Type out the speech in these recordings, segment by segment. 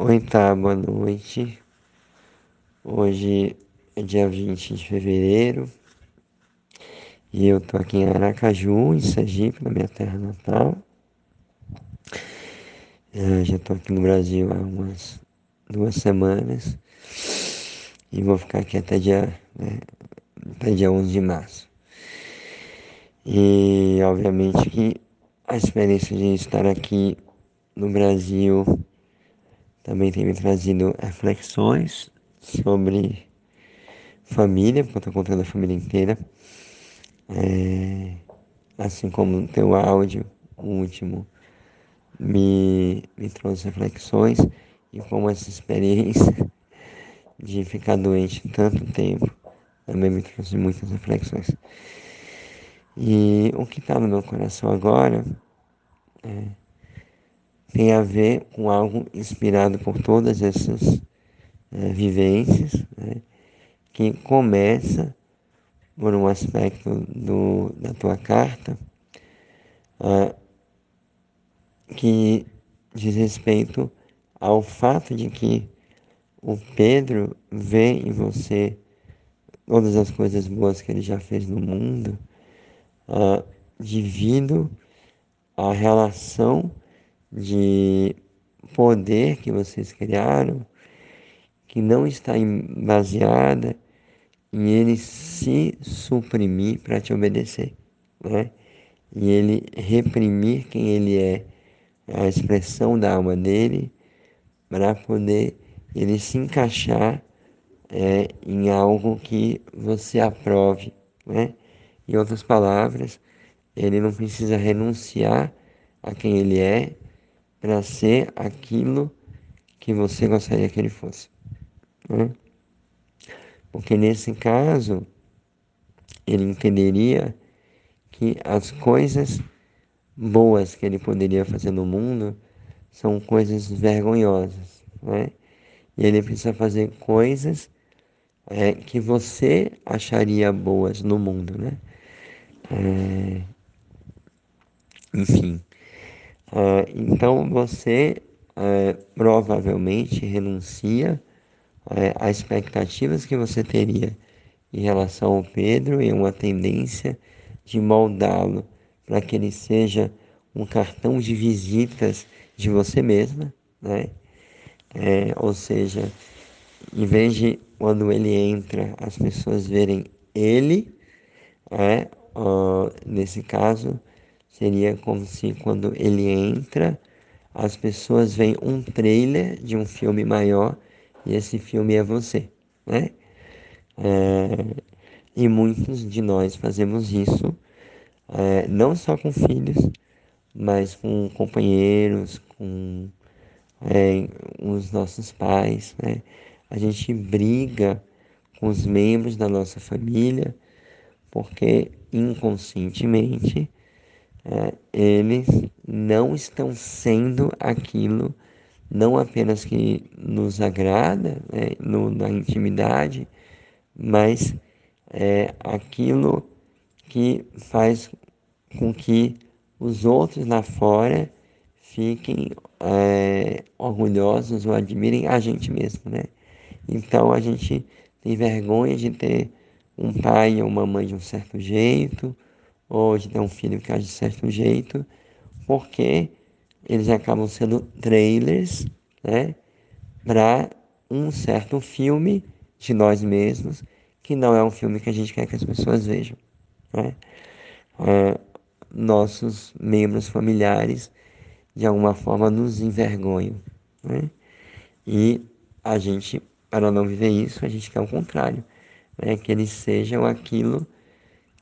Oi, tá, boa noite. Hoje é dia 20 de fevereiro e eu tô aqui em Aracaju, em Sergipe, na minha terra natal. Eu já tô aqui no Brasil há umas duas semanas e vou ficar aqui até dia, né, até dia 11 de março. E obviamente que a experiência de estar aqui no Brasil também tem me trazido reflexões sobre família, eu estou contando a família inteira. É, assim como o teu áudio, o último, me, me trouxe reflexões e como essa experiência de ficar doente tanto tempo também me trouxe muitas reflexões. E o que está no meu coração agora é, tem a ver com algo inspirado por todas essas é, vivências, né, que começa por um aspecto do, da tua carta é, que diz respeito ao fato de que o Pedro vê em você todas as coisas boas que ele já fez no mundo, uh, devido à relação de poder que vocês criaram, que não está baseada em ele se suprimir para te obedecer, né? E ele reprimir quem ele é, a expressão da alma dele, para poder ele se encaixar é, em algo que você aprove, né? Em outras palavras, ele não precisa renunciar a quem ele é para ser aquilo que você gostaria que ele fosse. Né? Porque nesse caso, ele entenderia que as coisas boas que ele poderia fazer no mundo são coisas vergonhosas. Né? E ele precisa fazer coisas é, que você acharia boas no mundo. Né? É... Enfim. Uh, então você uh, provavelmente renuncia uh, às expectativas que você teria em relação ao Pedro e uma tendência de moldá-lo para que ele seja um cartão de visitas de você mesma, né? É, ou seja, em vez de quando ele entra as pessoas verem ele, é, nesse caso, Seria como se quando ele entra, as pessoas veem um trailer de um filme maior e esse filme é você, né? É, e muitos de nós fazemos isso, é, não só com filhos, mas com companheiros, com é, os nossos pais, né? A gente briga com os membros da nossa família porque inconscientemente é, eles não estão sendo aquilo não apenas que nos agrada né, no, na intimidade, mas é, aquilo que faz com que os outros lá fora fiquem é, orgulhosos ou admirem a gente mesmo, né? Então a gente tem vergonha de ter um pai ou uma mãe de um certo jeito, ou de ter um filho que age de certo jeito, porque eles acabam sendo trailers, né, para um certo filme de nós mesmos, que não é um filme que a gente quer que as pessoas vejam. Né? É, nossos membros familiares, de alguma forma, nos envergonham. Né? E a gente, para não viver isso, a gente quer o contrário, né? que eles sejam aquilo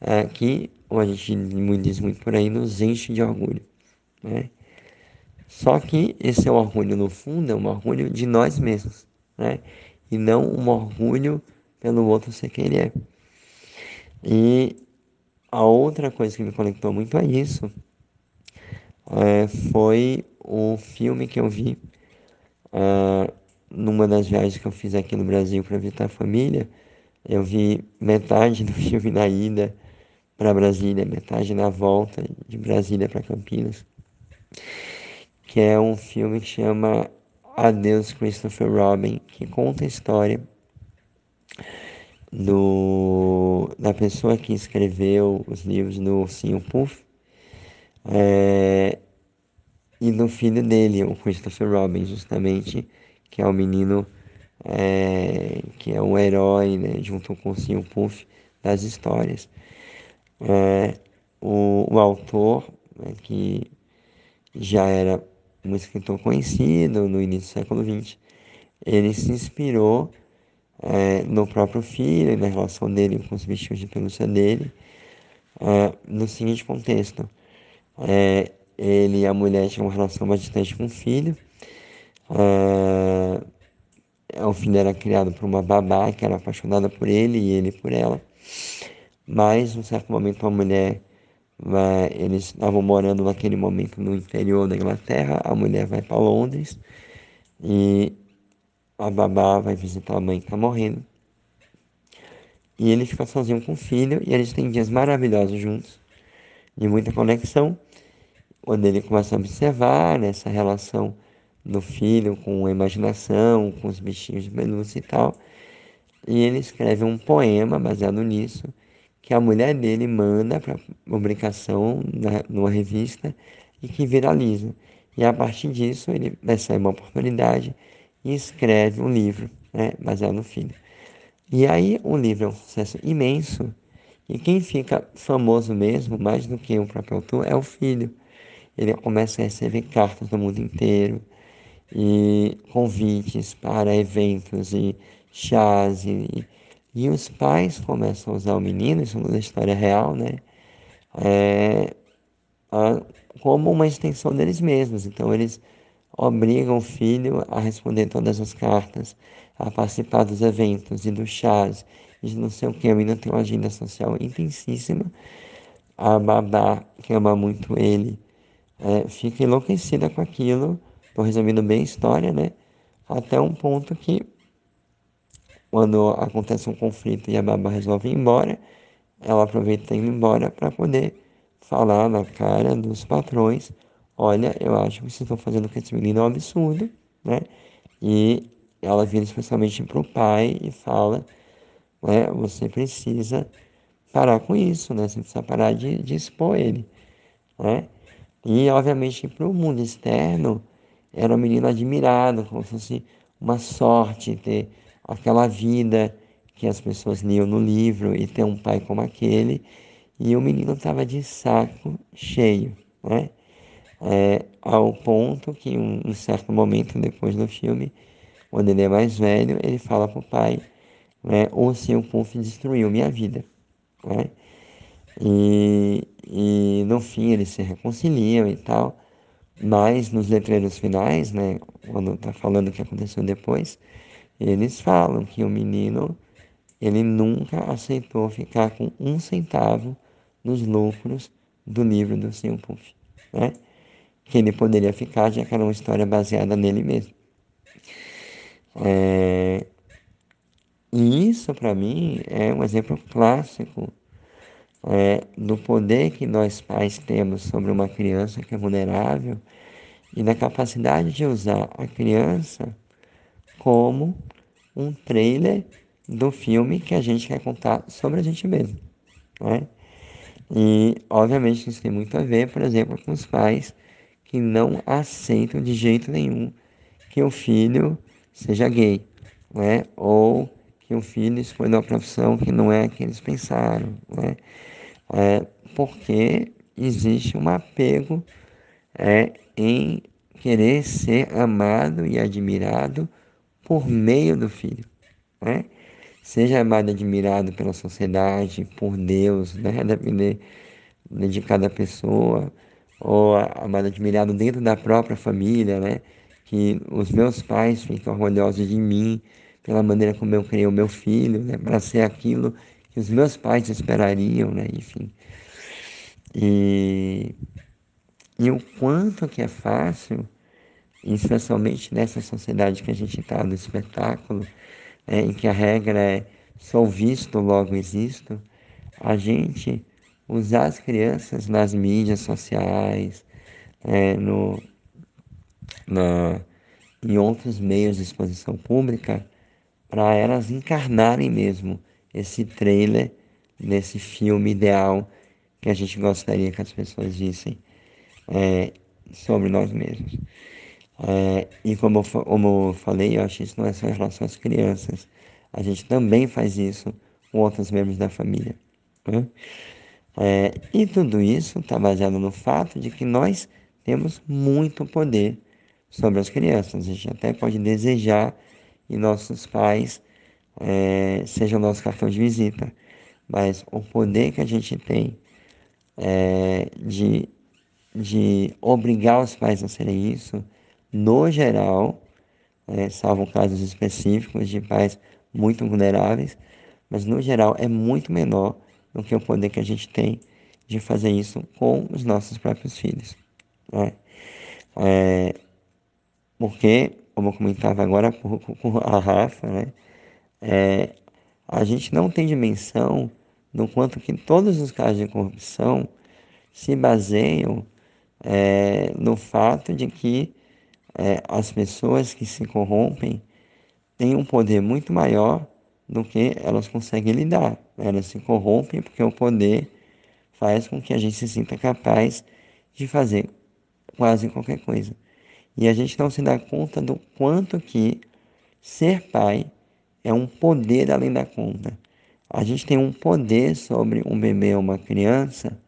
é, que como a gente diz muito por aí, nos enche de orgulho. Né? Só que esse orgulho, no fundo, é um orgulho de nós mesmos, né? e não um orgulho pelo outro ser quem ele é. E a outra coisa que me conectou muito a isso é, foi o filme que eu vi é, numa das viagens que eu fiz aqui no Brasil para visitar a família. Eu vi metade do filme na ida para Brasília, metade na volta de Brasília para Campinas, que é um filme que chama Adeus Christopher Robin, que conta a história do, da pessoa que escreveu os livros do Ursinho Puff é, e do filho dele, o Christopher Robin, justamente, que é o menino é, que é o herói, né, junto com o Ursinho Puff, das histórias. É, o, o autor, né, que já era um escritor conhecido no início do século XX, ele se inspirou é, no próprio filho na relação dele com os bichinhos de pelúcia dele, é, no seguinte contexto. É, ele e a mulher tinham uma relação bastante com o filho. É, o filho era criado por uma babá que era apaixonada por ele e ele por ela. Mas, em um certo momento, a mulher vai, eles estavam morando naquele momento no interior da Inglaterra, a mulher vai para Londres e a babá vai visitar a mãe que está morrendo. E ele fica sozinho com o filho e eles têm dias maravilhosos juntos, de muita conexão, onde ele começa a observar essa relação do filho com a imaginação, com os bichinhos de pelúcia e tal. E ele escreve um poema baseado nisso, que a mulher dele manda para publicação na, numa revista e que viraliza. E a partir disso ele recebe uma oportunidade e escreve um livro né, baseado no filho. E aí o livro é um sucesso imenso e quem fica famoso mesmo, mais do que o próprio autor, é o filho. Ele começa a receber cartas do mundo inteiro e convites para eventos e chás e, e os pais começam a usar o menino, isso é uma história real, né? É, a, como uma extensão deles mesmos. Então eles obrigam o filho a responder todas as cartas, a participar dos eventos e dos chás, e não sei o que. O menino tem uma agenda social intensíssima. A babá, que ama muito ele, é, fica enlouquecida com aquilo. Estou resumindo bem a história, né? Até um ponto que quando acontece um conflito e a babá resolve ir embora, ela aproveita e ir embora para poder falar na cara dos patrões: olha, eu acho que vocês estão fazendo com esse menino é um absurdo, né? E ela vira especialmente para o pai e fala: né, você precisa parar com isso, né? Você precisa parar de, de expor ele, né? E, obviamente, para o mundo externo, era um menino admirado, como se fosse uma sorte ter aquela vida que as pessoas liam no livro e ter um pai como aquele. E o menino estava de saco cheio, né? É, ao ponto que, em um, um certo momento depois do filme, quando ele é mais velho, ele fala para o pai: né, o seu Puff destruiu minha vida. Né? E, e no fim eles se reconciliam e tal, mas nos letreiros finais, né, quando está falando o que aconteceu depois, eles falam que o menino ele nunca aceitou ficar com um centavo nos lucros do livro do Sr. Puff, né? Que ele poderia ficar, já que era uma história baseada nele mesmo. É... E isso, para mim, é um exemplo clássico é, do poder que nós pais temos sobre uma criança que é vulnerável e da capacidade de usar a criança como um trailer do filme que a gente quer contar sobre a gente mesmo. Né? E, obviamente, isso tem muito a ver, por exemplo, com os pais que não aceitam de jeito nenhum que o filho seja gay, né? ou que o filho escolha uma profissão que não é a que eles pensaram. Né? É, porque existe um apego é, em querer ser amado e admirado por meio do filho. Né? Seja amado e admirado pela sociedade, por Deus, né? depender de cada pessoa, ou amado e admirado dentro da própria família, né? que os meus pais ficam orgulhosos de mim pela maneira como eu criei o meu filho, né? para ser aquilo que os meus pais esperariam, né? enfim. E, e o quanto que é fácil especialmente nessa sociedade que a gente está do espetáculo, é, em que a regra é sou visto, logo existo, a gente usar as crianças nas mídias sociais, é, no, na, em outros meios de exposição pública para elas encarnarem mesmo esse trailer desse filme ideal que a gente gostaria que as pessoas vissem é, sobre nós mesmos. É, e como, como eu falei, eu acho que isso não é só em relação às crianças. A gente também faz isso com outros membros da família. Né? É, e tudo isso está baseado no fato de que nós temos muito poder sobre as crianças. A gente até pode desejar que nossos pais é, sejam nosso cartão de visita, mas o poder que a gente tem é, de, de obrigar os pais a serem isso, no geral, é, salvo casos específicos de pais muito vulneráveis, mas no geral é muito menor do que o poder que a gente tem de fazer isso com os nossos próprios filhos. Né? É, porque, como eu comentava agora com a Rafa, né? É, a gente não tem dimensão no quanto que todos os casos de corrupção se baseiam é, no fato de que é, as pessoas que se corrompem têm um poder muito maior do que elas conseguem lidar. Elas se corrompem porque o poder faz com que a gente se sinta capaz de fazer quase qualquer coisa. E a gente não se dá conta do quanto que ser pai é um poder além da conta. A gente tem um poder sobre um bebê ou uma criança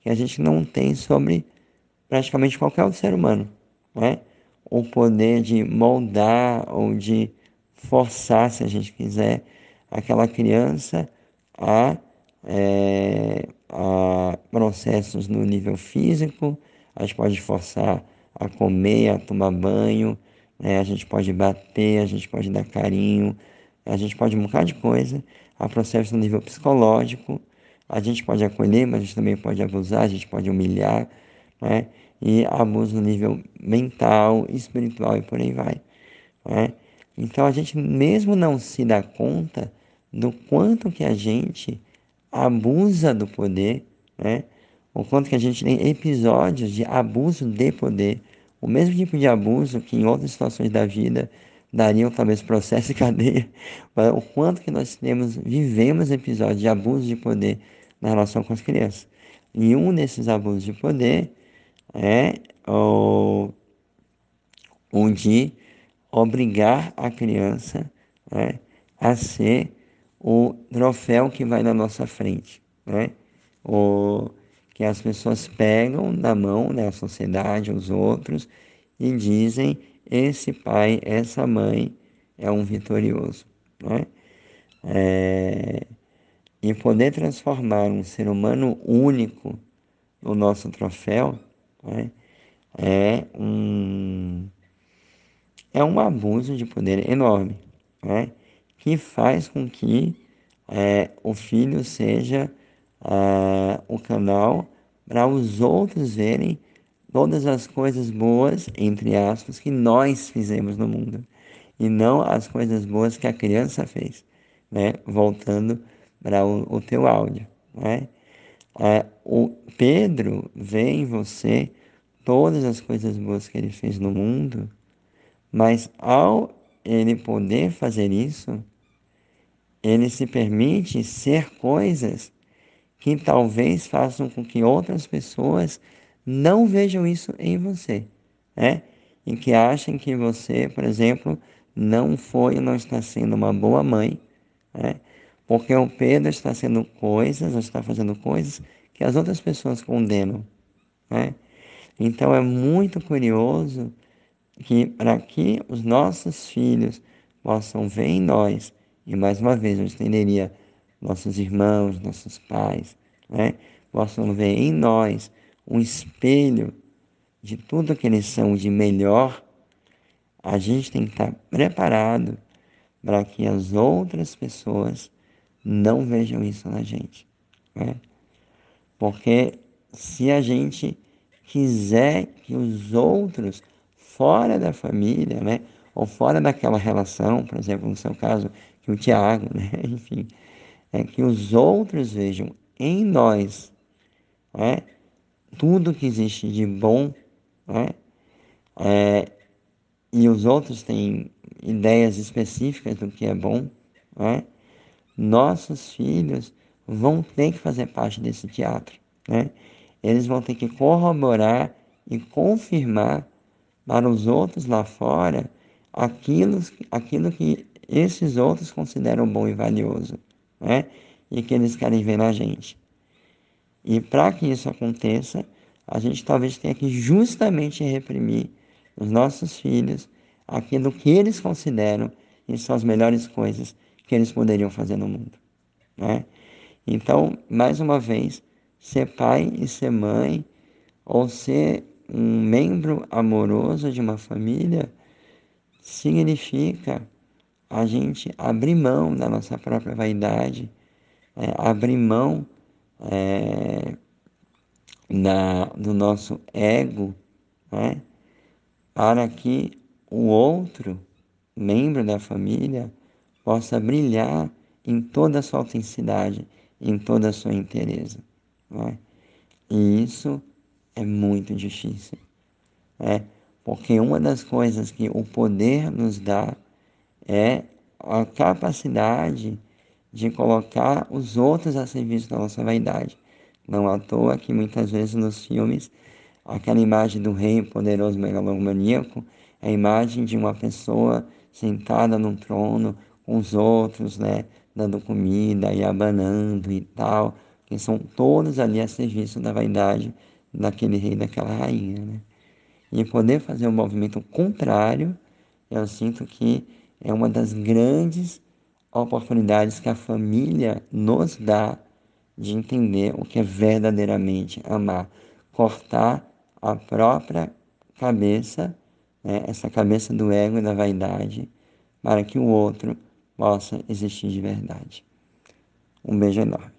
que a gente não tem sobre praticamente qualquer outro ser humano. Né? O poder de moldar ou de forçar, se a gente quiser, aquela criança a, é, a processos no nível físico, a gente pode forçar a comer, a tomar banho, né? a gente pode bater, a gente pode dar carinho, a gente pode um bocado de coisa, a processos no nível psicológico, a gente pode acolher, mas a gente também pode abusar, a gente pode humilhar, né? E abuso no nível mental, espiritual e por aí vai. Né? Então a gente mesmo não se dá conta do quanto que a gente abusa do poder, né? o quanto que a gente tem episódios de abuso de poder, o mesmo tipo de abuso que em outras situações da vida dariam talvez processo e cadeia, o quanto que nós temos, vivemos episódios de abuso de poder na relação com as crianças. E um desses abusos de poder é o, de obrigar a criança né, a ser o troféu que vai na nossa frente, né? O que as pessoas pegam na mão, né, a sociedade, os outros, e dizem: esse pai, essa mãe é um vitorioso, né? É, e poder transformar um ser humano único no nosso troféu né, é um é um abuso de poder enorme, né? que faz com que é, o filho seja é, o canal para os outros verem todas as coisas boas, entre aspas, que nós fizemos no mundo, e não as coisas boas que a criança fez, né? Voltando para o, o teu áudio, né? É, o Pedro vê em você todas as coisas boas que ele fez no mundo, mas ao ele poder fazer isso, ele se permite ser coisas que talvez façam com que outras pessoas não vejam isso em você, né? E que achem que você, por exemplo, não foi ou não está sendo uma boa mãe, né? Porque o Pedro está sendo coisas, está fazendo coisas que as outras pessoas condenam, né? Então é muito curioso que para que os nossos filhos possam ver em nós, e mais uma vez eu estenderia nossos irmãos, nossos pais, né? possam ver em nós um espelho de tudo que eles são de melhor, a gente tem que estar preparado para que as outras pessoas não vejam isso na gente. Né? Porque se a gente quiser que os outros fora da família, né, ou fora daquela relação, por exemplo, no seu caso, que o Tiago, né, enfim, é que os outros vejam em nós né, tudo que existe de bom, né, é, e os outros têm ideias específicas do que é bom, né? nossos filhos vão ter que fazer parte desse teatro. Né? Eles vão ter que corroborar e confirmar para os outros lá fora aquilo, aquilo que esses outros consideram bom e valioso, né? E que eles querem ver na gente. E para que isso aconteça, a gente talvez tenha que justamente reprimir os nossos filhos aquilo que eles consideram que são as melhores coisas que eles poderiam fazer no mundo, né? Então, mais uma vez, ser pai e ser mãe, ou ser um membro amoroso de uma família, significa a gente abrir mão da nossa própria vaidade, é, abrir mão é, da, do nosso ego, né, para que o outro membro da família possa brilhar em toda a sua autenticidade, em toda a sua inteireza. Né? E isso é muito difícil. Né? Porque uma das coisas que o poder nos dá é a capacidade de colocar os outros a serviço da nossa vaidade. Não à toa que muitas vezes nos filmes aquela imagem do rei poderoso megalomaníaco é a imagem de uma pessoa sentada num trono com os outros, né, dando comida e abanando e tal, que são todos ali a serviço da vaidade daquele rei, daquela rainha, né? E poder fazer um movimento contrário, eu sinto que é uma das grandes oportunidades que a família nos dá de entender o que é verdadeiramente amar, cortar a própria cabeça, né, essa cabeça do ego e da vaidade, para que o outro possa existir de verdade. Um beijo enorme.